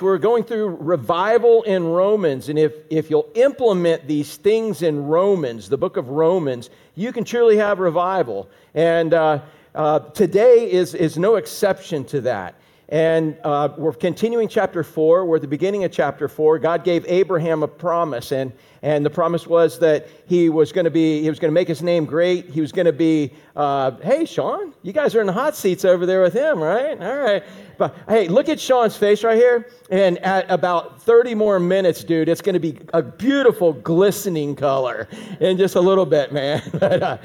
We're going through revival in Romans, and if, if you'll implement these things in Romans, the book of Romans, you can truly have revival. And uh, uh, today is, is no exception to that. And uh, we're continuing chapter 4. We're at the beginning of chapter 4. God gave Abraham a promise, and, and the promise was that he was going to be, he was going to make his name great. He was going to be, uh, hey, Sean, you guys are in the hot seats over there with him, right? All right. But hey, look at Sean's face right here. And at about 30 more minutes, dude, it's going to be a beautiful, glistening color in just a little bit, man. but, uh,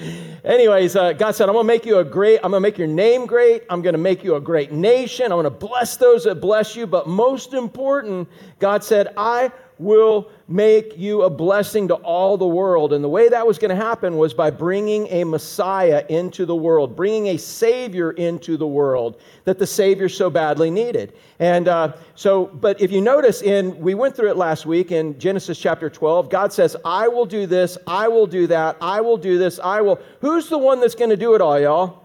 anyways, uh, God said, I'm going to make you a great, I'm going to make your name great. I'm going to make you a great nation. I'm going to bless those that bless you. But most important, God said, I will make you a blessing to all the world. And the way that was going to happen was by bringing a Messiah into the world, bringing a Savior into the world that the Savior so badly needed. And uh, so, but if you notice, in we went through it last week in Genesis chapter 12, God says, I will do this, I will do that, I will do this, I will. Who's the one that's going to do it all, y'all?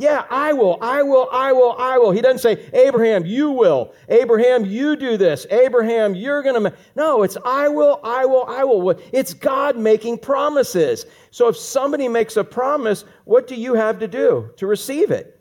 Yeah, I will, I will, I will, I will. He doesn't say, Abraham, you will. Abraham, you do this. Abraham, you're going to. No, it's I will, I will, I will. It's God making promises. So if somebody makes a promise, what do you have to do to receive it?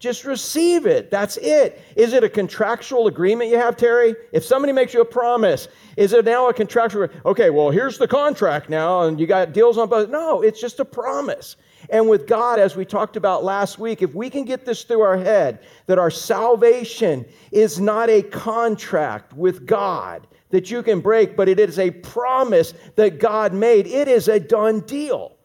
Just receive it. That's it. Is it a contractual agreement you have, Terry? If somebody makes you a promise, is it now a contractual? Okay, well, here's the contract now, and you got deals on both. No, it's just a promise. And with God, as we talked about last week, if we can get this through our head that our salvation is not a contract with God that you can break, but it is a promise that God made, it is a done deal.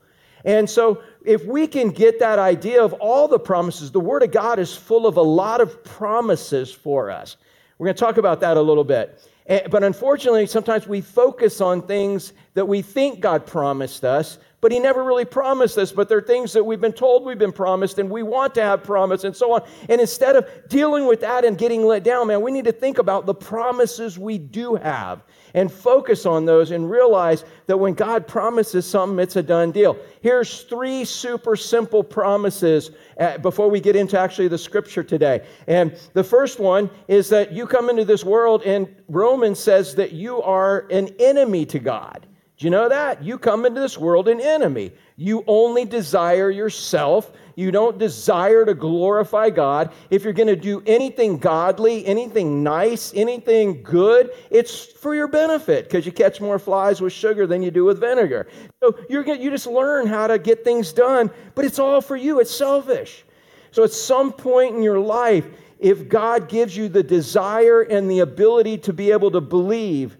And so, if we can get that idea of all the promises, the Word of God is full of a lot of promises for us. We're going to talk about that a little bit. Eh, but unfortunately, sometimes we focus on things that we think God promised us, but he never really promised us. But there are things that we've been told we've been promised, and we want to have promise, and so on. And instead of dealing with that and getting let down, man, we need to think about the promises we do have and focus on those and realize that when God promises something, it's a done deal. Here's three super simple promises uh, before we get into actually the scripture today. And the first one is that you come into this world, and Romans says that you are an enemy to God. Do you know that? You come into this world an enemy. You only desire yourself. You don't desire to glorify God. If you're going to do anything godly, anything nice, anything good, it's for your benefit because you catch more flies with sugar than you do with vinegar. So you're going you just learn how to get things done, but it's all for you. It's selfish. So at some point in your life, if God gives you the desire and the ability to be able to believe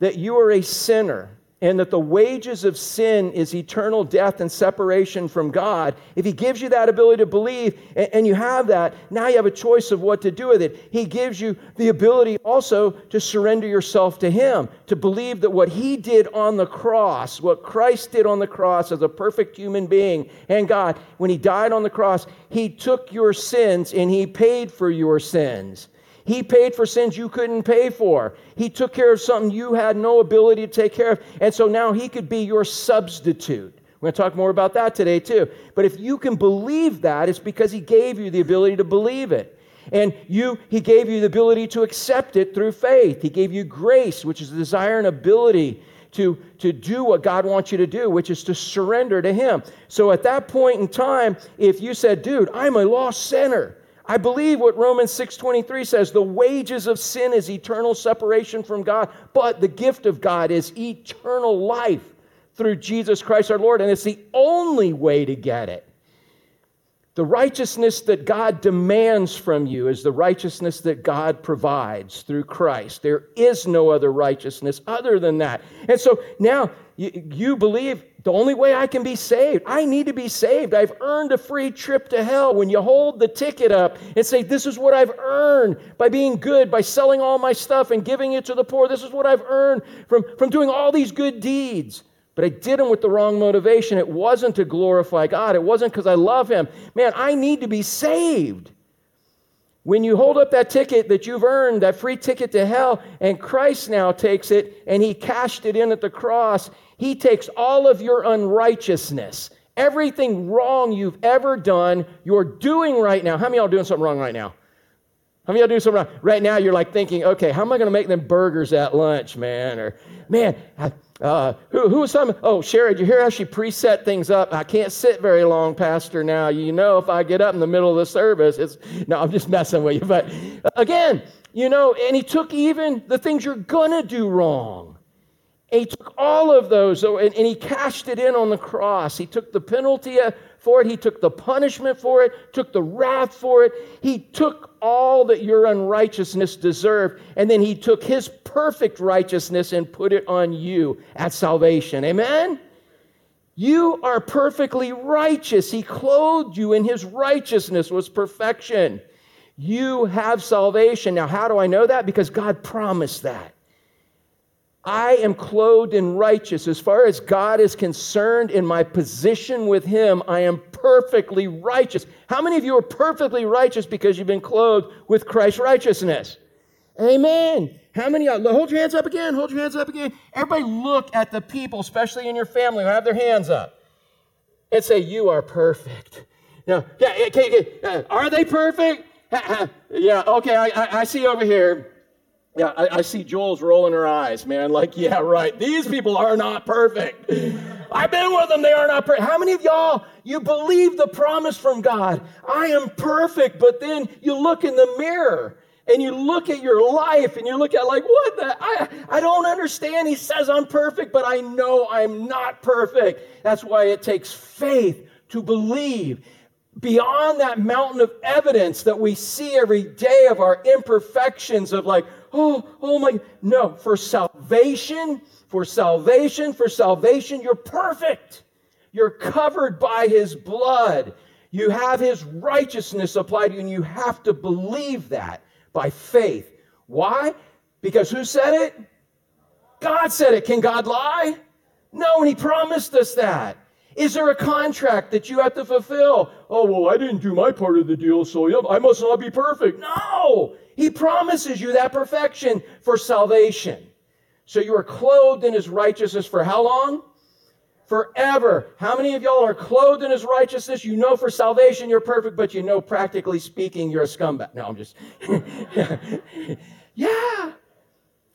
that you are a sinner, and that the wages of sin is eternal death and separation from God, if He gives you that ability to believe and, and, you have that, now you have a choice of what to do with it. He gives you the ability also to surrender yourself to Him, to believe that what He did on the cross, what Christ did on the cross as a perfect human being and God, when He died on the cross, He took your sins and He paid for your sins. He paid for sins you couldn't pay for. He took care of something you had no ability to take care of. And so now He could be your substitute. We're going to talk more about that today, too. But if you can believe that, it's because He gave you the ability to believe it. And you, He gave you the ability to accept it through faith. He gave you grace, which is the desire and ability to, to do what God wants you to do, which is to surrender to Him. So at that point in time, if you said, dude, I'm a lost sinner, I believe what Romans 6:23 says, the wages of sin is eternal separation from God, but the gift of God is eternal life through Jesus Christ our Lord, and it's the only way to get it. The righteousness that God demands from you is the righteousness that God provides through Christ. There is no other righteousness other than that. And so now you, you believe the only way I can be saved, I need to be saved. I've earned a free trip to hell. When you hold the ticket up and say, This is what I've earned by being good, by selling all my stuff and giving it to the poor, this is what I've earned from, from doing all these good deeds. But I did them with the wrong motivation. It wasn't to glorify God, it wasn't because I love Him. Man, I need to be saved. When you hold up that ticket that you've earned, that free ticket to hell, and Christ now takes it and He cashed it in at the cross, he takes all of your unrighteousness, everything wrong you've ever done, you're doing right now. How many y'all doing something wrong right now? How many of y'all do something? Right now, you're like thinking, okay, how am I going to make them burgers at lunch, man? Or, man, uh, who, who was some? Oh, Sherry, did you hear how she preset things up? I can't sit very long, Pastor, now. You know, if I get up in the middle of the service, it's, no, I'm just messing with you. But again, you know, and he took even the things you're to do wrong. And he took all of those and, and he cashed it in on the cross. He took the penalty for it. He took the punishment for it, took the wrath for it. He took all that your unrighteousness deserved, and then he took his perfect righteousness and put it on you at salvation. Amen? You are perfectly righteous. He clothed you in his righteousness was perfection. You have salvation. Now, how do I know that? Because God promised that. I am clothed in righteous. As far as God is concerned in my position with Him, I am perfectly righteous. How many of you are perfectly righteous because you've been clothed with Christ's righteousness? Amen. How many? Hold your hands up again. Hold your hands up again. Everybody look at the people, especially in your family, who have their hands up and say, You are perfect. Now, yeah, okay, okay. Uh, are they perfect? yeah, okay, I, I see over here. Yeah, I, I, see Jules rolling her eyes, man. Like, yeah, right. These people are not perfect. I've been with them. They are not perfect. How many of y'all, you believe the promise from God? I am perfect. But then you look in the mirror and you look at your life and you look at like, what the? I, I don't understand. He says I'm perfect, but I know I'm not perfect. That's why it takes faith to believe beyond that mountain of evidence that we see every day of our imperfections of like, oh, oh my, no, for salvation, for salvation, for salvation, you're perfect. You're covered by his blood. You have his righteousness applied to you, and you have to believe that by faith. Why? Because who said it? God said it. Can God lie? No, and he promised us that. Is there a contract that you have to fulfill? Oh, well, I didn't do my part of the deal, so I must not be perfect. No! He promises you that perfection for salvation. So you are clothed in his righteousness for how long? Forever. How many of y'all are clothed in his righteousness? You know for salvation you're perfect, but you know practically speaking you're a scumbag. No, I'm just. yeah.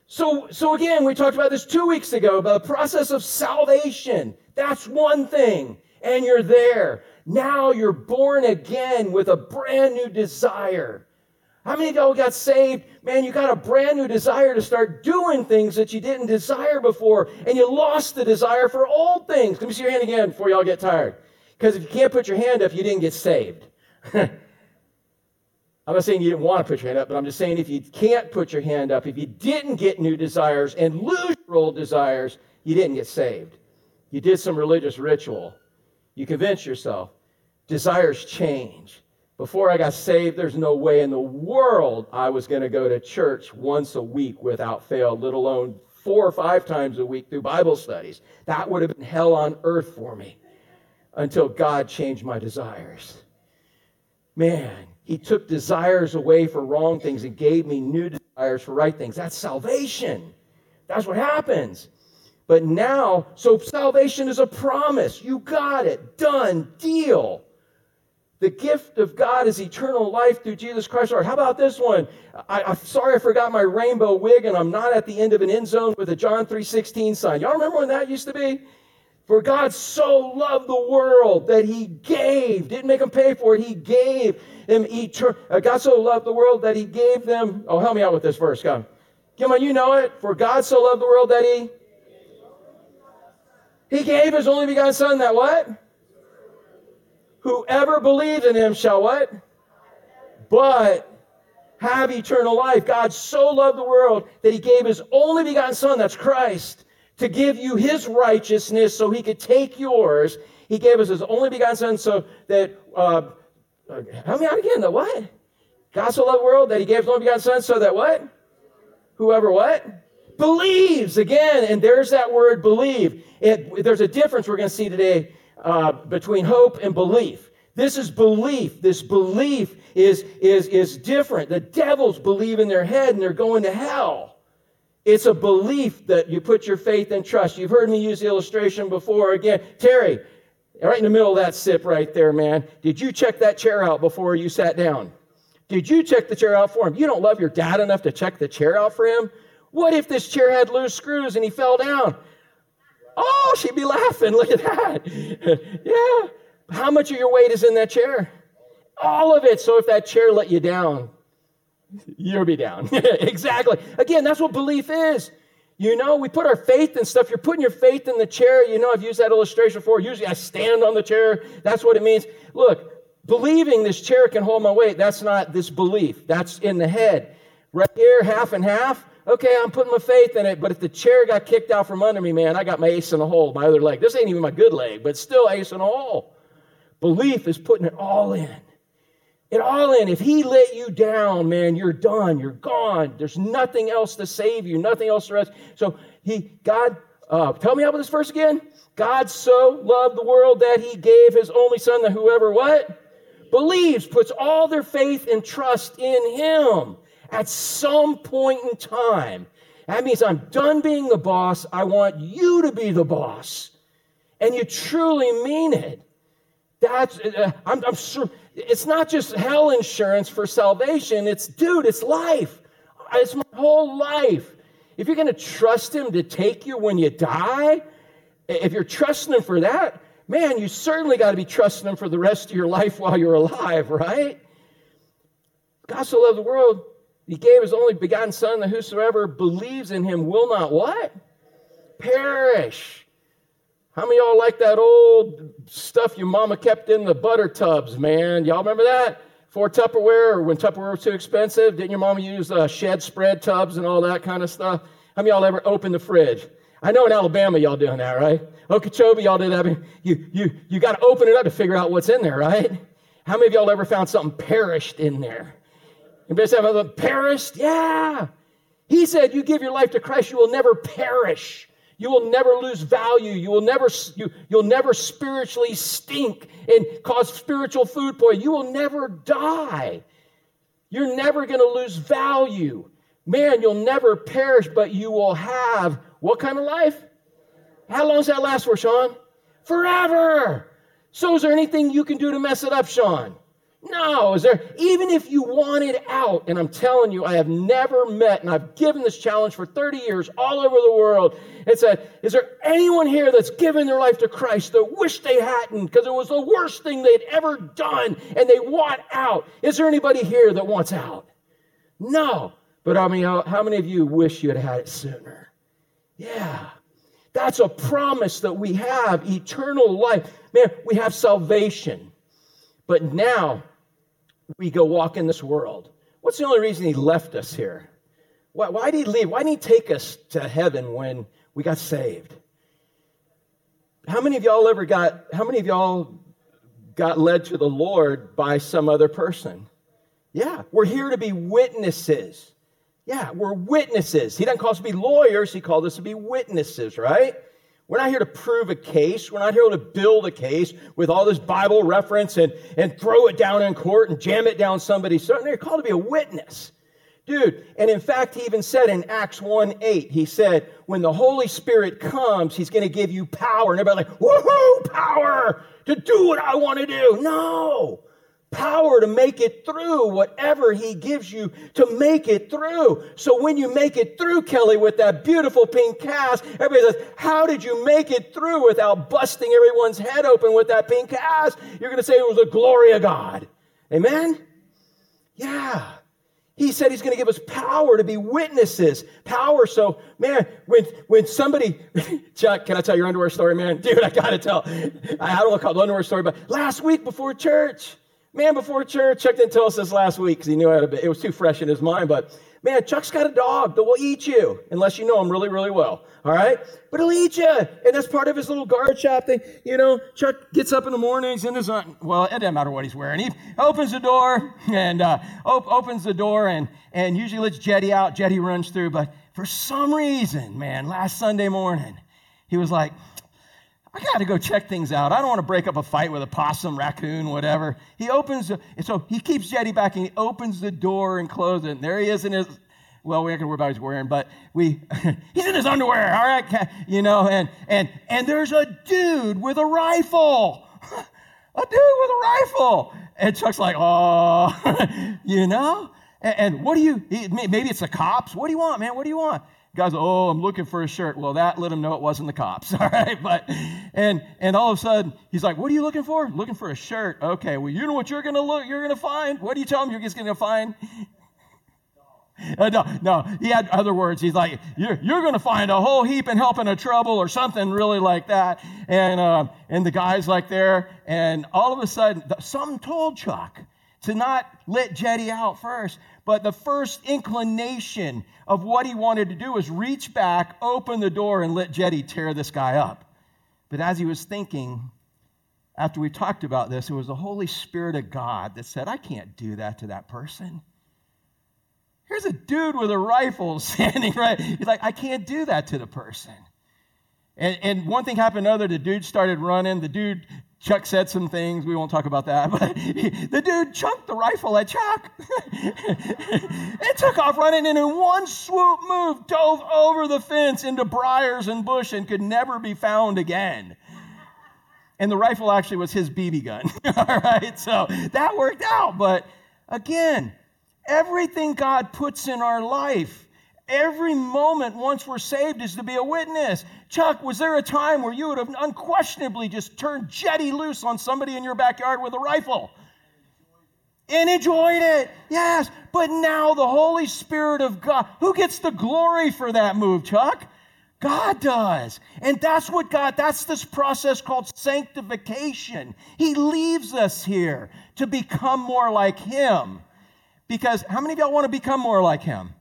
So, so again, we talked about this two weeks ago about the process of salvation. That's one thing. And you're there. Now you're born again with a brand new desire. How many of y'all got saved? Man, you got a brand new desire to start doing things that you didn't desire before, and you lost the desire for old things. Let me see your hand again before y'all get tired. Because if you can't put your hand up, you didn't get saved. I'm not saying you didn't want to put your hand up, but I'm just saying if you can't put your hand up, if you didn't get new desires and lose your old desires, you didn't get saved. You did some religious ritual. You convinced yourself. Desires change. Before I got saved, there's no way in the world I was going to go to church once a week without fail, let alone four or five times a week through Bible studies. That would have been hell on earth for me until God changed my desires. Man, He took desires away for wrong things and gave me new desires for right things. That's salvation. That's what happens. But now, so salvation is a promise. You got it. Done. Deal. The gift of God is eternal life through Jesus Christ. Lord, how about this one? I, am sorry I forgot my rainbow wig and I'm not at the end of an end zone with a John 3.16 sign. Y'all remember when that used to be? For God so loved the world that he gave, didn't make them pay for it, he gave them eternal. Uh, God so loved the world that he gave them. Oh, help me out with this verse. Come. Come on, you know it. For God so loved the world that he he gave his only begotten son that what? Whoever believes in him shall what? But have eternal life. God so loved the world that he gave his only begotten son, that's Christ, to give you his righteousness so he could take yours. He gave us his only begotten son so that, uh, help me out again, the what? God so loved the world that he gave his only begotten son so that what? Whoever what? believes again and there's that word believe it, there's a difference we're going to see today uh, between hope and belief. This is belief. This belief is is is different. The devils believe in their head and they're going to hell. It's a belief that you put your faith and trust. You've heard me use the illustration before again. Terry right in the middle of that sip right there man did you check that chair out before you sat down? Did you check the chair out for him? You don't love your dad enough to check the chair out for him? What if this chair had loose screws and he fell down? Oh, she'd be laughing. Look at that. yeah. How much of your weight is in that chair? All of it. So if that chair let you down, you'll be down. exactly. Again, that's what belief is. You know, we put our faith in stuff. You're putting your faith in the chair. You know, I've used that illustration before. Usually I stand on the chair. That's what it means. Look, believing this chair can hold my weight, that's not this belief. That's in the head. Right here, half and half. Okay, I'm putting my faith in it, but if the chair got kicked out from under me, man, I got my ace in the hole, my other leg. This ain't even my good leg, but still ace in the hole. Belief is putting it all in. It all in. If he let you down, man, you're done. You're gone. There's nothing else to save you, nothing else to rest. So he, God, uh, tell me about this verse again. God so loved the world that he gave his only son that whoever what? Believes, puts all their faith and trust in him at some point in time. That means I'm done being the boss. I want you to be the boss. And you truly mean it. That's, uh, I'm, I'm sure, it's not just hell insurance for salvation. It's, dude, it's life. It's my whole life. If you're going to trust Him to take you when you die, if you're trusting Him for that, man, you certainly got to be trusting Him for the rest of your life while you're alive, right? God so loved the world, he gave his only begotten son that whosoever believes in him will not what? Perish. How many y'all like that old stuff your mama kept in the butter tubs, man? Y'all remember that? For Tupperware, or when Tupperware was too expensive, didn't your mama use uh, Shedd's Spread tubs and all that kind of stuff? How many y'all ever opened the fridge? I know in Alabama y'all doing that, right? Okeechobee, y'all do that. You, you, you got to open it up to figure out what's in there, right? How many of y'all ever found something perished in there? Anybody say, I've perished? Yeah. He said, You give your life to Christ, you will never perish. You will never lose value. You will never, you, you'll never spiritually stink and cause spiritual food poisoning. You will never die. You're never going to lose value. Man, you'll never perish, but you will have what kind of life? How long does that last for, Sean? Forever. So, is there anything you can do to mess it up, Sean? No, is there, even if you wanted out, and I'm telling you, I have never met, and I've given this challenge for 30 years all over the world. It said, Is there anyone here that's given their life to Christ that wish they hadn't because it was the worst thing they'd ever done and they want out? Is there anybody here that wants out? No. But I mean, how, how many of you wish you had had it sooner? Yeah. That's a promise that we have eternal life. Man, we have salvation. But now, we go walk in this world. What's the only reason he left us here? Why, why did he leave? Why didn't he take us to heaven when we got saved? How many of y'all ever got, how many of y'all got led to the Lord by some other person? Yeah, we're here to be witnesses. Yeah, we're witnesses. He doesn't call us to be lawyers, he called us to be witnesses, right? We're not here to prove a case. We're not here to build a case with all this Bible reference and, and throw it down in court and jam it down somebody's throat. You're called to be a witness. Dude, and in fact, he even said in Acts 1 8, he said, when the Holy Spirit comes, he's going to give you power. And everybody like, woohoo, power to do what I want to do. No power to make it through whatever he gives you to make it through. So when you make it through, Kelly, with that beautiful pink cast, everybody says, How did you make it through without busting everyone's head open with that pink cast? You're going to say it was the glory of God. Amen? Yeah. He said he's going to give us power to be witnesses. Power. So, man, when when somebody, Chuck, can I tell your underwear story, man? Dude, I got to tell. I don't want to call it the underwear story, but last week before church, Man, before church, Chuck didn't tell us this last week because he knew how to, it was too fresh in his mind, but man, Chuck's got a dog that will eat you unless you know him really, really well. All right? But he'll eat you. And that's part of his little guard shop thing. You know, Chuck gets up in the mornings in his, well, it doesn't matter what he's wearing. He opens the door and uh, op- opens the door and, and usually lets Jetty out. Jetty runs through. But for some reason, man, last Sunday morning, he was like, I got to go check things out. I don't want to break up a fight with a possum, raccoon, whatever. He opens, the, so he keeps Jetty back and he opens the door and closes it. And there he is in his, well, we aren't going to worry about what he's wearing, but we, he's in his underwear, all right, you know, and, and, and there's a dude with a rifle. a dude with a rifle. And Chuck's like, oh, you know? And, and, what do you, maybe it's the cops. What do you want, man? What do you want? Guys, oh, I'm looking for a shirt. Well, that let him know it wasn't the cops, all right? But, and, and all of a sudden, he's like, what are you looking for? Looking for a shirt. Okay, well, you know what you're to look, you're to find? What do you tell him you're just to find? Uh, no, no, he had other words. He's like, you're, you're going to find a whole heap and help in helping a trouble or something really like that. And, uh, and the guy's like there, and all of a sudden, something told Chuck to not let Jetty out first. But the first inclination of what he wanted to do was reach back, open the door, and let Jetty tear this guy up. But as he was thinking, after we talked about this, it was the Holy Spirit of God that said, I can't do that to that person. Here's a dude with a rifle standing right. He's like, I can't do that to the person. And, and one thing happened another. The dude started running. The dude, Chuck said some things. We won't talk about that. But he, the dude chunked the rifle at Chuck and took off running and in one swoop move dove over the fence into briars and bush and could never be found again. And the rifle actually was his BB gun. All right. So that worked out. But again, Everything God puts in our life, every moment once we're saved is to be a witness. Chuck, was there a time where you would have unquestionably just turned jetty loose on somebody in your backyard with a rifle? And enjoyed it, yes. But now the Holy Spirit of God, who gets the glory for that move, Chuck? God does. And that's what God, that's this process called sanctification. He leaves us here to become more like Him. Because how many of y'all want to become more like him?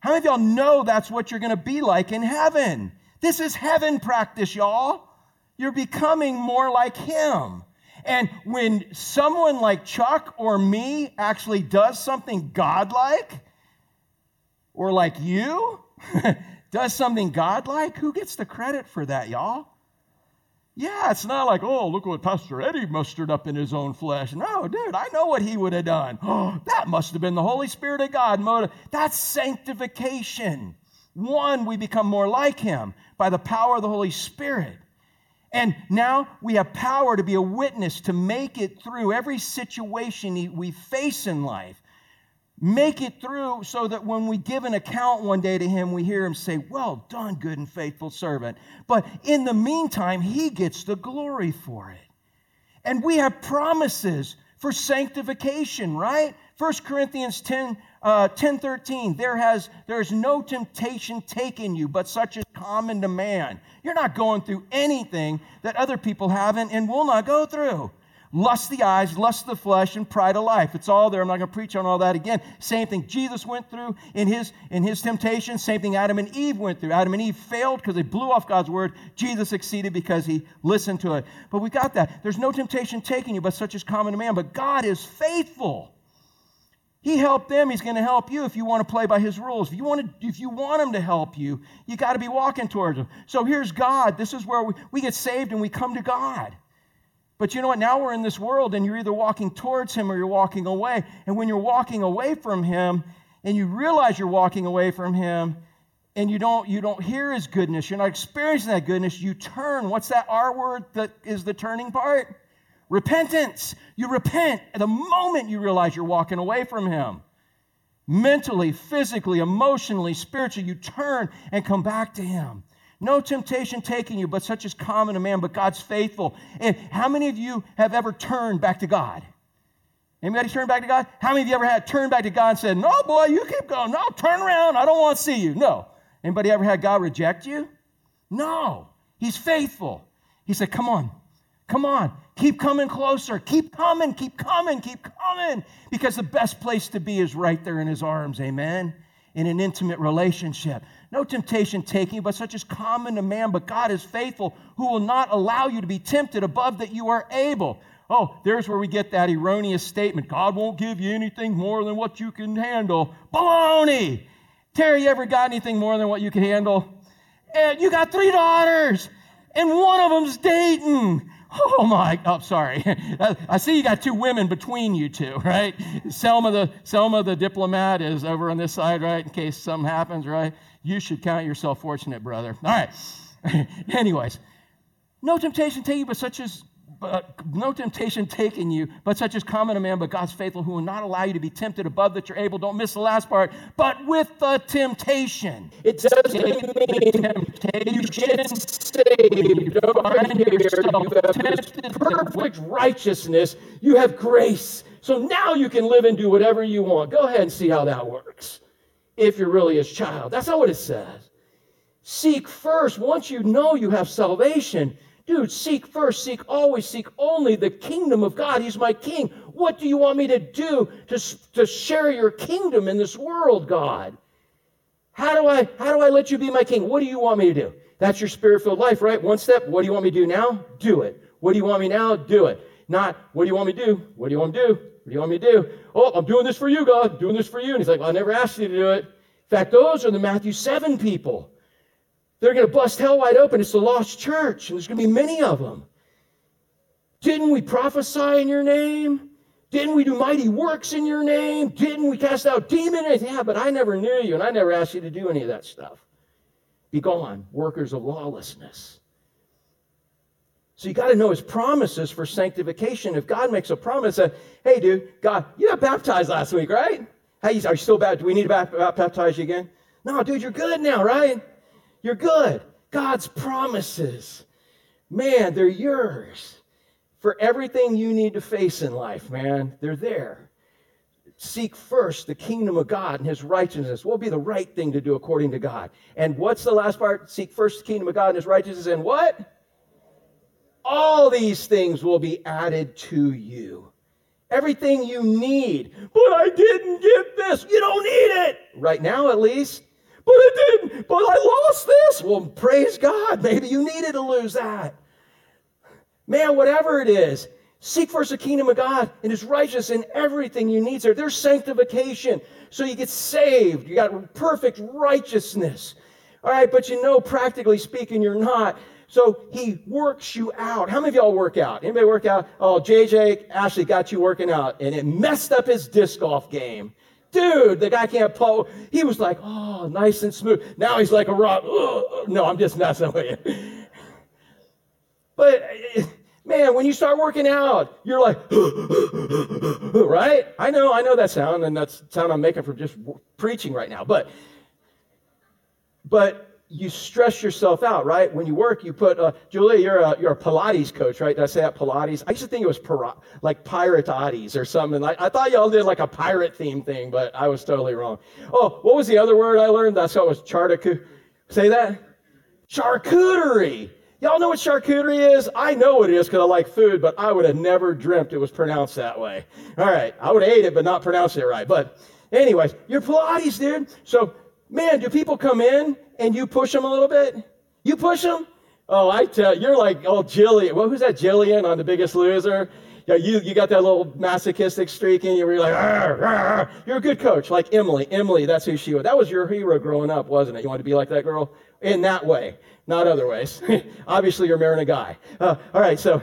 How many of y'all know that's what you're going to be like in heaven? This is heaven practice, y'all. You're becoming more like him. And when someone like Chuck or me actually does something godlike, or like you, does something godlike, who gets the credit for that, y'all? Yeah, it's not like, oh, look what Pastor Eddie mustered up in his own flesh. No, dude, I know what he would have done. Oh, that must have been the Holy Spirit of God. That's sanctification. One, we become more like him by the power of the Holy Spirit. And now we have power to be a witness to make it through every situation we face in life make it through so that when we give an account one day to him, we hear him say, Well done, good and faithful servant. But in the meantime, he gets the glory for it. And we have promises for sanctification, right? 1 Corinthians 10, uh, 10 13, there has there is no temptation taken you, but such as common to man. You're not going through anything that other people haven't and will not go through. Lust the eyes, lust the flesh, and pride of life. It's all there. I'm not going to preach on all that again. Same thing Jesus went through in his, in his temptation. Same thing Adam and Eve went through. Adam and Eve failed because they blew off God's word. Jesus succeeded because he listened to it. But we got that. There's no temptation taking you, but such is common to man. But God is faithful. He helped them. He's going to help you if you want to play by his rules. If you want to, if you want him to help you, you got to be walking towards him. So here's God. This is where we, we get saved and we come to God. But you know what? Now we're in this world and you're either walking towards Him or you're walking away. And when you're walking away from Him and you realize you're walking away from Him and you don't, you don't hear His goodness, you're not experiencing that goodness, you turn. What's that R word that is the turning part? Repentance. You repent at the moment you realize you're walking away from Him. Mentally, physically, emotionally, spiritually, you turn and come back to Him. No temptation taking you, but such is common to man, but God's faithful. And how many of you have ever turned back to God? Anybody turned back to God? How many of you ever had turned back to God and said, No, boy, you keep going. No, turn around. I don't want to see you. No. Anybody ever had God reject you? No. He's faithful. He said, Come on. Come on. Keep coming closer. Keep coming. Keep coming. Keep coming. Because the best place to be is right there in his arms. Amen. In an intimate relationship. No temptation taking but such is common to man. But God is faithful, who will not allow you to be tempted above that you are able. Oh, there's where we get that erroneous statement God won't give you anything more than what you can handle. Baloney! Terry, you ever got anything more than what you can handle? And you got three daughters, and one of them's dating. Oh my, oh, sorry. I see you got two women between you two, right? Selma the, Selma the diplomat is over on this side, right? In case something happens, right? You should count yourself fortunate, brother. All right. Anyways, no temptation take you, but such as but no temptation taking you, but such as common a man, but God's faithful, who will not allow you to be tempted above that you're able. Don't miss the last part. But with the temptation. It doesn't mean temptation saved. Find yourself perfect righteousness. You have grace. So now you can live and do whatever you want. Go ahead and see how that works. If you're really his child. That's not what it says. Seek first, once you know you have salvation, Dude, seek first, seek always, seek only the kingdom of God. He's my king. What do you want me to do to, to share your kingdom in this world, God? How do I how do I let you be my king? What do you want me to do? That's your spirit-filled life, right? One step. What do you want me to do now? Do it. What do you want me now? Do it. Not what do you want me to do? What do you want me to do? What do you want me to do? Oh, I'm doing this for you, God. I'm doing this for you. And he's like, well, I never asked you to do it. In fact, those are the Matthew 7 people. They're going to bust hell wide open. It's the lost church, and there's going to be many of them. Didn't we prophesy in your name? Didn't we do mighty works in your name? Didn't we cast out demons? Yeah, but I never knew you, and I never asked you to do any of that stuff. Be gone, workers of lawlessness. So you got to know his promises for sanctification. If God makes a promise that, hey, dude, God, you got baptized last week, right? Hey, are you still bad? Do we need to baptize you again? No, dude, you're good now, right? You're good. God's promises, man, they're yours for everything you need to face in life, man. They're there. Seek first the kingdom of God and his righteousness. What will be the right thing to do according to God? And what's the last part? Seek first the kingdom of God and his righteousness. And what? All these things will be added to you. Everything you need. But I didn't get this. You don't need it. Right now, at least. But I didn't. But I lost this. Well, praise God. Maybe you needed to lose that. Man, whatever it is, seek first the kingdom of God and his righteousness and everything you need there. There's sanctification. So you get saved. You got perfect righteousness. All right, but you know, practically speaking, you're not. So he works you out. How many of y'all work out? Anybody work out? Oh, JJ Ashley got you working out, and it messed up his disc golf game dude, the guy can't pull. He was like, oh, nice and smooth. Now he's like a rock. no, I'm just messing with you. But man, when you start working out, you're like, right? I know, I know that sound, and that's sound I'm making from just preaching right now. But, but you stress yourself out, right? When you work, you put, uh, Julia, you're a, you're a Pilates coach, right? Did I say that Pilates? I used to think it was para- like Pirates or something. Like, I thought y'all did like a pirate theme thing, but I was totally wrong. Oh, what was the other word I learned? That's what was charcuterie. Say that? Charcuterie. Y'all know what charcuterie is? I know what it is because I like food, but I would have never dreamt it was pronounced that way. All right, I would have ate it, but not pronounced it right. But anyways, you're Pilates, dude. So Man, do people come in and you push them a little bit? You push them? Oh, I tell you're like, oh, Jillian. Well, who's that Jillian on The Biggest Loser? Yeah, you, you got that little masochistic streak in you where you're like, arr, arr. you're a good coach, like Emily. Emily, that's who she was. That was your hero growing up, wasn't it? You wanted to be like that girl? In that way, not other ways. Obviously, you're marrying a guy. Uh, all right, so,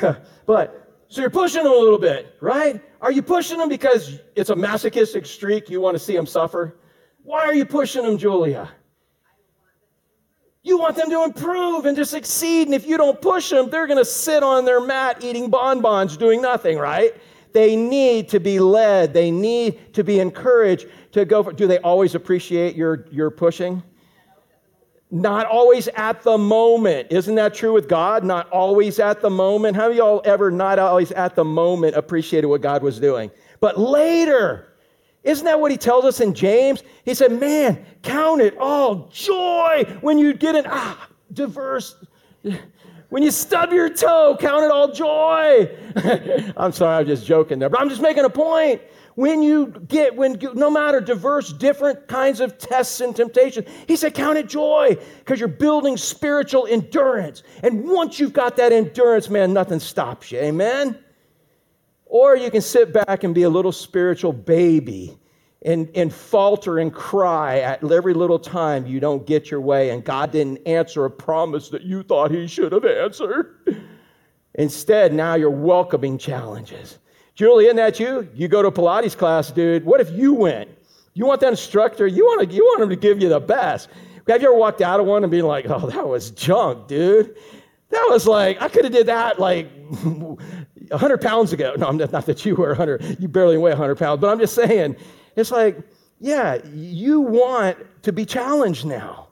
but, so you're pushing them a little bit, right? Are you pushing them because it's a masochistic streak? You want to see them suffer? Why are you pushing them, Julia? You want them to improve and to succeed. And if you don't push them, they're going to sit on their mat eating bonbons, doing nothing, right? They need to be led. They need to be encouraged to go for. Do they always appreciate your, your pushing? Not always at the moment. Isn't that true with God? Not always at the moment. How y'all ever not always at the moment appreciated what God was doing? But later, isn't that what he tells us in James? He said, Man, count it all joy when you get an ah, diverse. When you stub your toe, count it all joy. I'm sorry, I'm just joking there, but I'm just making a point. When you get, when no matter diverse, different kinds of tests and temptations, he said, count it joy because you're building spiritual endurance. And once you've got that endurance, man, nothing stops you. Amen? Or you can sit back and be a little spiritual baby and, and falter and cry at every little time you don't get your way and God didn't answer a promise that you thought He should have answered. Instead, now you're welcoming challenges. Julie, isn't that you? You go to Pilates class, dude. What if you went? You want that instructor? You want, to, you want him to give you the best. Have you ever walked out of one and been like, oh, that was junk, dude? That was like, I could have did that like 100 pounds ago. No, I'm not, not that you were 100, you barely weigh 100 pounds, but I'm just saying, it's like, yeah, you want to be challenged now.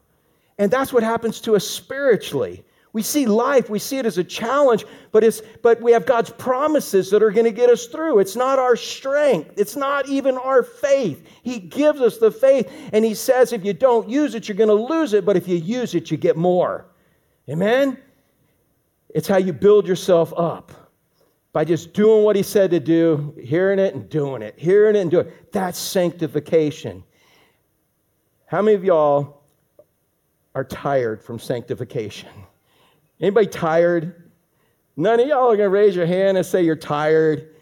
And that's what happens to us spiritually. We see life, we see it as a challenge, but, it's, but we have God's promises that are going to get us through. It's not our strength, it's not even our faith. He gives us the faith, and He says if you don't use it, you're going to lose it, but if you use it, you get more. Amen? It's how you build yourself up by just doing what He said to do, hearing it and doing it, hearing it and doing it. That's sanctification. How many of y'all are tired from sanctification? Anybody tired? None of y'all are going to raise your hand and say you're tired.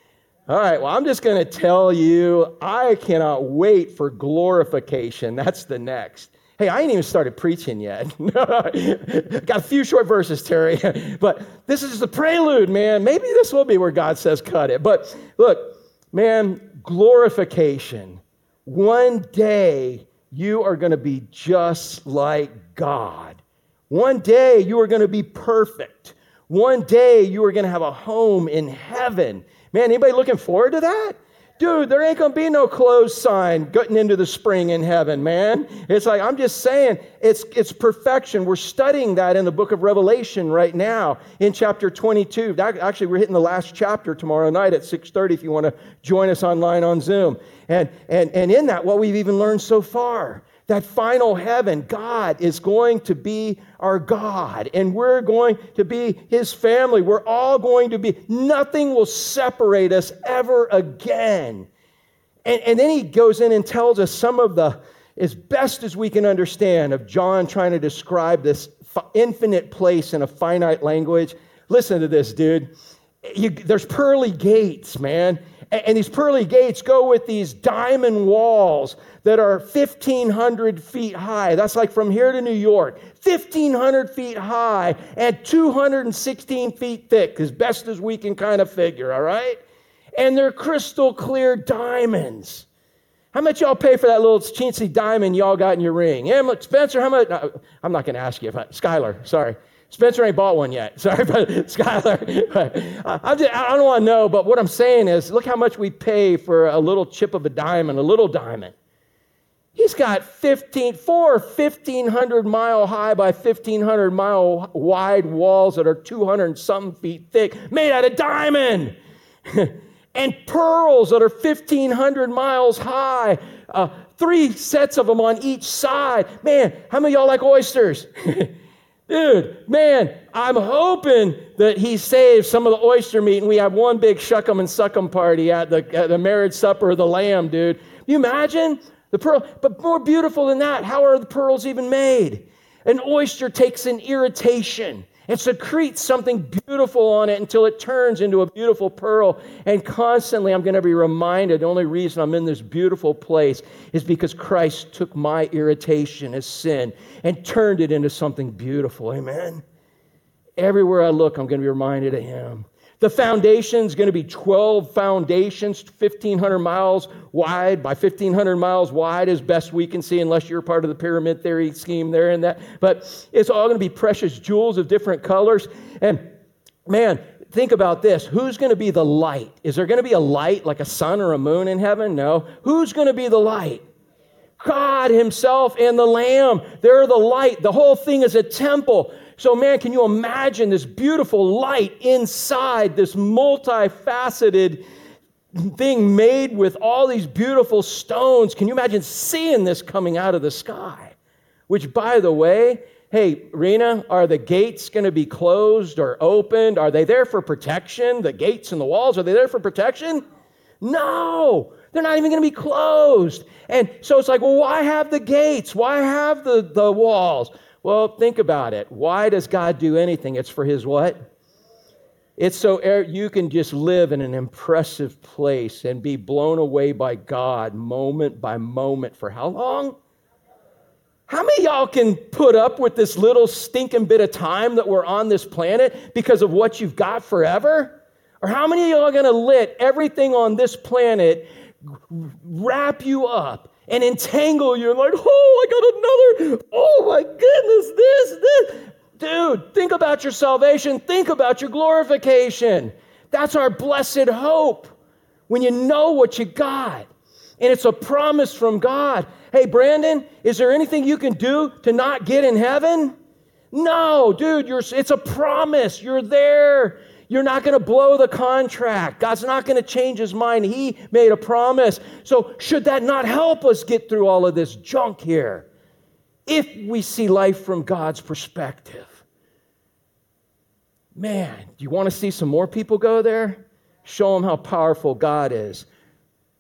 All right, well, I'm just going to tell you, I cannot wait for glorification. That's the next. Hey, I ain't even started preaching yet. Got a few short verses, Terry. but this is the prelude, man. Maybe this will be where God says cut it. But look, man, glorification. One day you are going to be just like God. One day you are going to be perfect. One day you are going to have a home in heaven. Man, anybody looking forward to that? Dude, there ain't to be no closed sign getting into the spring in heaven, man. It's like I'm just saying it's it's perfection. We're studying that in the book of Revelation right now in chapter 22. Actually, we're hitting the last chapter tomorrow night at 6:30 if you want to join us online on Zoom. And and and in that what we've even learned so far that final heaven, God is going to be our God, and we're going to be His family. We're all going to be, nothing will separate us ever again. And, and then he goes in and tells us some of the, as best as we can understand, of John trying to describe this infinite place in a finite language. Listen to this, dude. You, there's pearly gates, man. And these pearly gates go with these diamond walls that are 1,500 feet high. That's like from here to New York, 1,500 feet high and 216 feet thick, as best as we can kind of figure, all right? And they're crystal clear diamonds. How much y'all pay for that little chintzy diamond y'all got in your ring? Yeah, Spencer, how much? No, I'm not going to ask you. Skylar, sorry. Spencer ain't bought one yet. Sorry, but Skylar. I, I don't want to know, but what I'm saying is look how much we pay for a little chip of a diamond, a little diamond. He's got 15, four 1,500 mile high by 1,500 mile wide walls that are 200 something feet thick, made out of diamond. and pearls that are 1,500 miles high, uh, three sets of them on each side. Man, how many y'all like oysters? Dude, man, I'm hoping that he saves some of the oyster meat and we have one big shuck 'em and suck 'em party at the, at the marriage supper of the lamb, dude. You imagine? The pearl, but more beautiful than that, how are the pearls even made? An oyster takes an irritation and secretes something beautiful on it until it turns into a beautiful pearl. And constantly, I'm going to be reminded the only reason I'm in this beautiful place is because Christ took my irritation as sin and turned it into something beautiful. Amen. Everywhere I look, I'm going to be reminded of Him. The foundation is going to be 12 foundations, 1,500 miles wide by 1,500 miles wide, as best we can see, unless you're part of the pyramid theory scheme there and that. But it's all going to be precious jewels of different colors. And man, think about this who's going to be the light? Is there going to be a light like a sun or a moon in heaven? No. Who's going to be the light? God Himself and the Lamb. They're the light. The whole thing is a temple. So, man, can you imagine this beautiful light inside this multifaceted thing made with all these beautiful stones? Can you imagine seeing this coming out of the sky? Which, by the way, hey, Rena, are the gates going to be closed or opened? Are they there for protection? The gates and the walls, are they there for protection? No, they're not even going to be closed. And so it's like, well, why have the gates? Why have the, the walls? Well, think about it. Why does God do anything? It's for His what? It's so you can just live in an impressive place and be blown away by God moment by moment for how long? How many y'all can put up with this little stinking bit of time that we're on this planet because of what you've got forever? Or how many y'all to let everything on this planet wrap you up and entangle you and like, oh, I got another, oh my goodness, this, this. Dude, think about your salvation, think about your glorification. That's our blessed hope when you know what you got. And it's a promise from God. Hey, Brandon, is there anything you can do to not get in heaven? No, dude, it's a promise. You're there. You're not going to blow the contract. God's not going to change his mind. He made a promise. So, should that not help us get through all of this junk here? If we see life from God's perspective. Man, do you want to see some more people go there? Show them how powerful God is.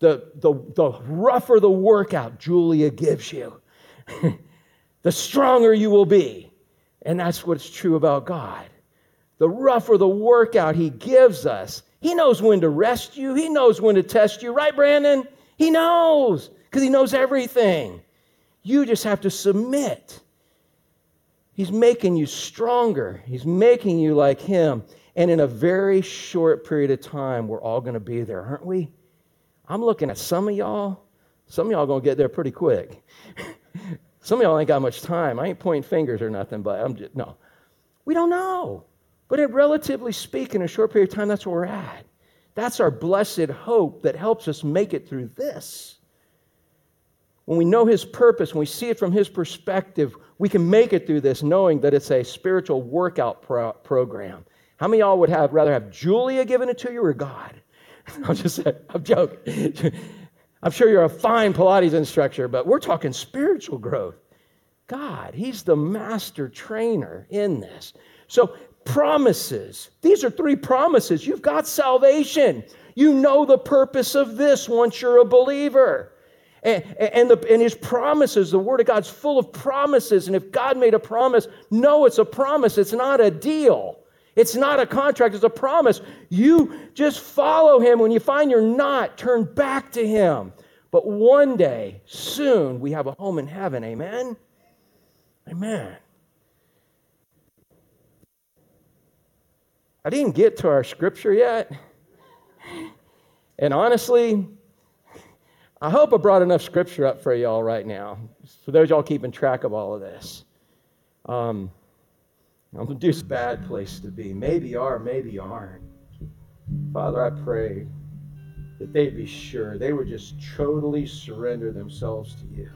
The, the, the rougher the workout Julia gives you, the stronger you will be. And that's what's true about God the rougher the workout He gives us, He knows when to rest you, He knows when to test you, right, Brandon? He knows because He knows everything. You just have to submit. He's making you stronger, He's making you like Him. And in a very short period of time, we're all going to be there, aren't we? I'm looking at some of y'all. Some of y'all going to get there pretty quick. some of y'all ain't got much time. I ain't pointing fingers or nothing, but I'm just, no. We don't know. But in relatively speaking, a short period of time, that's where we're at. That's our blessed hope that helps us make it through this. When we know His purpose, when we see it from His perspective, we can make it through this knowing that it's a spiritual workout pro- program. How many of y'all would have rather have Julia given it to you or God? I'm just I'm joking. I'm sure you're a fine Pilates instructor, but we're talking spiritual growth. God, He's the master trainer in this. So promises. These are three promises. You've got salvation. You know the purpose of this once you're a believer. And, and, the, and his promises, the word of God's full of promises. And if God made a promise, no, it's a promise. It's not a deal. It's not a contract, it's a promise. You just follow him. When you find you're not, turn back to him. But one day, soon, we have a home in heaven. Amen? Amen. I didn't get to our scripture yet. And honestly, I hope I brought enough scripture up for y'all right now. For those y'all keeping track of all of this. Um, I'm just a bad place to be. Maybe are, maybe aren't. Father, I pray that they'd be sure they would just totally surrender themselves to you.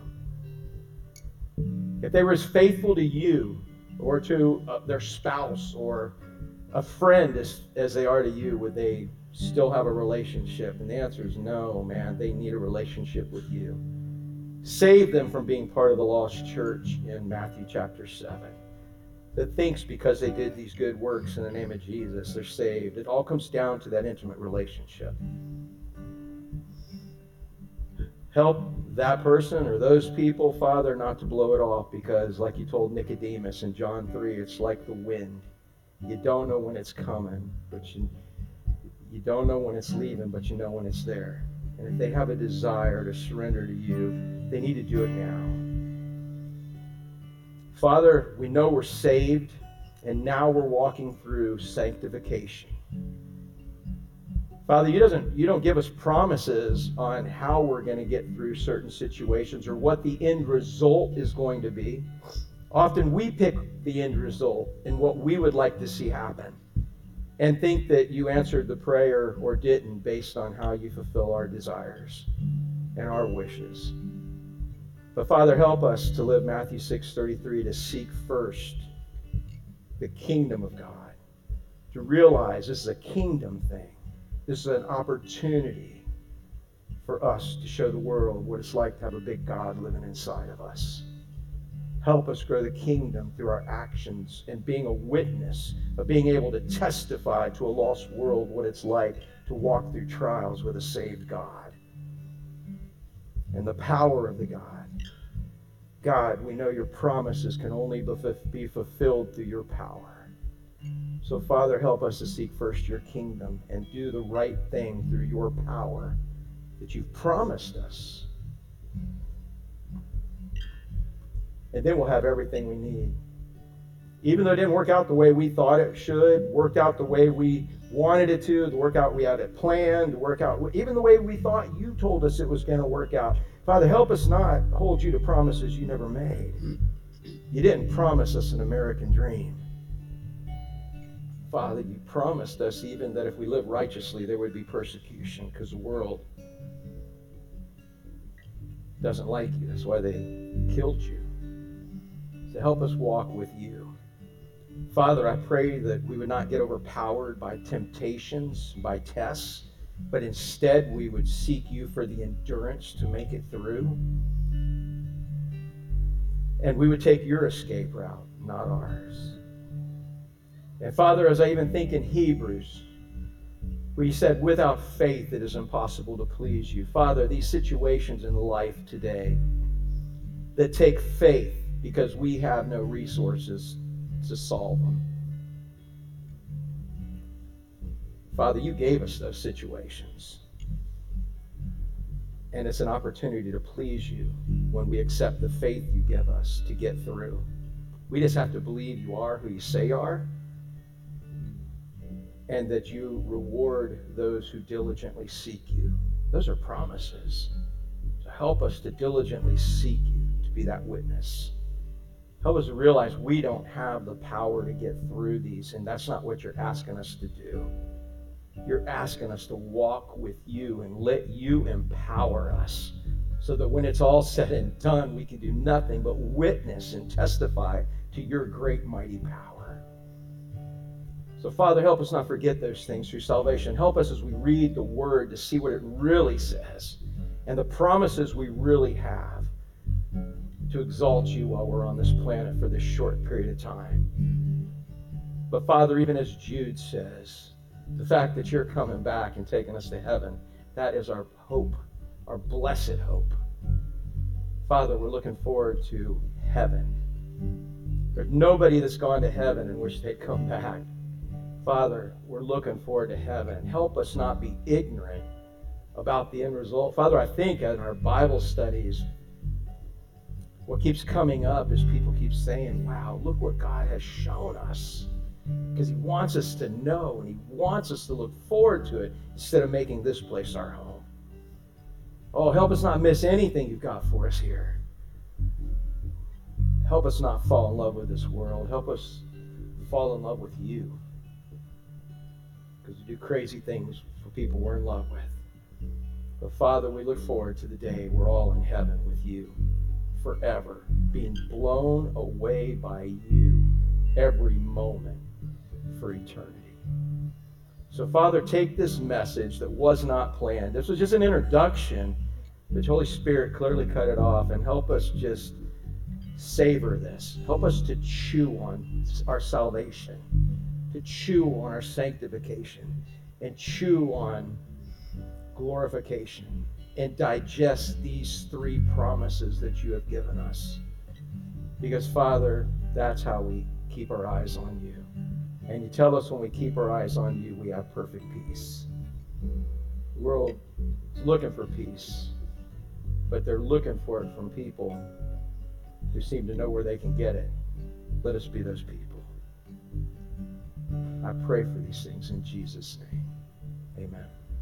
If they were as faithful to you or to uh, their spouse or a friend as, as they are to you, would they still have a relationship? And the answer is no, man. They need a relationship with you. Save them from being part of the lost church in Matthew chapter 7 that thinks because they did these good works in the name of Jesus, they're saved. It all comes down to that intimate relationship. Help that person or those people, Father, not to blow it off because, like you told Nicodemus in John 3, it's like the wind. You don't know when it's coming, but you, you don't know when it's leaving, but you know when it's there. And if they have a desire to surrender to you, they need to do it now. Father, we know we're saved, and now we're walking through sanctification. Father, you, doesn't, you don't give us promises on how we're going to get through certain situations or what the end result is going to be. Often we pick the end result and what we would like to see happen and think that you answered the prayer or didn't based on how you fulfill our desires and our wishes. But Father, help us to live Matthew 6:33 to seek first the kingdom of God. To realize this is a kingdom thing. This is an opportunity for us to show the world what it's like to have a big God living inside of us. Help us grow the kingdom through our actions and being a witness of being able to testify to a lost world what it's like to walk through trials with a saved God and the power of the God. God, we know your promises can only be fulfilled through your power. So, Father, help us to seek first your kingdom and do the right thing through your power that you've promised us. And then we'll have everything we need. Even though it didn't work out the way we thought it should, worked out the way we wanted it to, the work out we had it planned, the work out even the way we thought you told us it was going to work out. Father, help us not hold you to promises you never made. You didn't promise us an American dream. Father, you promised us even that if we live righteously, there would be persecution because the world doesn't like you. That's why they killed you. Help us walk with you. Father, I pray that we would not get overpowered by temptations, by tests, but instead we would seek you for the endurance to make it through. And we would take your escape route, not ours. And Father, as I even think in Hebrews, where you said, without faith it is impossible to please you. Father, these situations in life today that take faith because we have no resources to solve them. Father, you gave us those situations. And it's an opportunity to please you when we accept the faith you give us to get through. We just have to believe you are who you say you are and that you reward those who diligently seek you. Those are promises. So help us to diligently seek you to be that witness. Help us to realize we don't have the power to get through these, and that's not what you're asking us to do. You're asking us to walk with you and let you empower us so that when it's all said and done, we can do nothing but witness and testify to your great, mighty power. So, Father, help us not forget those things through salvation. Help us as we read the Word to see what it really says and the promises we really have to exalt you while we're on this planet for this short period of time. But, Father, even as Jude says, the fact that you're coming back and taking us to heaven, that is our hope, our blessed hope. Father, we're looking forward to heaven. There's nobody that's gone to heaven and wish they'd come back. Father, we're looking forward to heaven. Help us not be ignorant about the end result. Father, I think in our Bible studies, what keeps coming up is people keep saying, wow, look what God has shown us. Because He wants us to know and He wants us to look forward to it instead of making this place our home. Oh, help us not miss anything you've got for us here. Help us not fall in love with this world. Help us fall in love with you. Because you do crazy things for people we're in love with. But Father, we look forward to the day we're all in heaven with you forever, being blown away by you every moment for eternity. So, Father, take this message that was not planned. This was just an introduction. The Holy Spirit clearly cut it off and help us just savor this. Help us to chew on our salvation, to chew on our sanctification, and chew on glorification, and digest these three promises that you have given us. Because, Father, that's how we keep our eyes on you. And you tell us when we keep our eyes on you, we have perfect peace. The world is looking for peace, but they're looking for it from people who seem to know where they can get it. Let us be those people. I pray for these things in Jesus' name. Amen.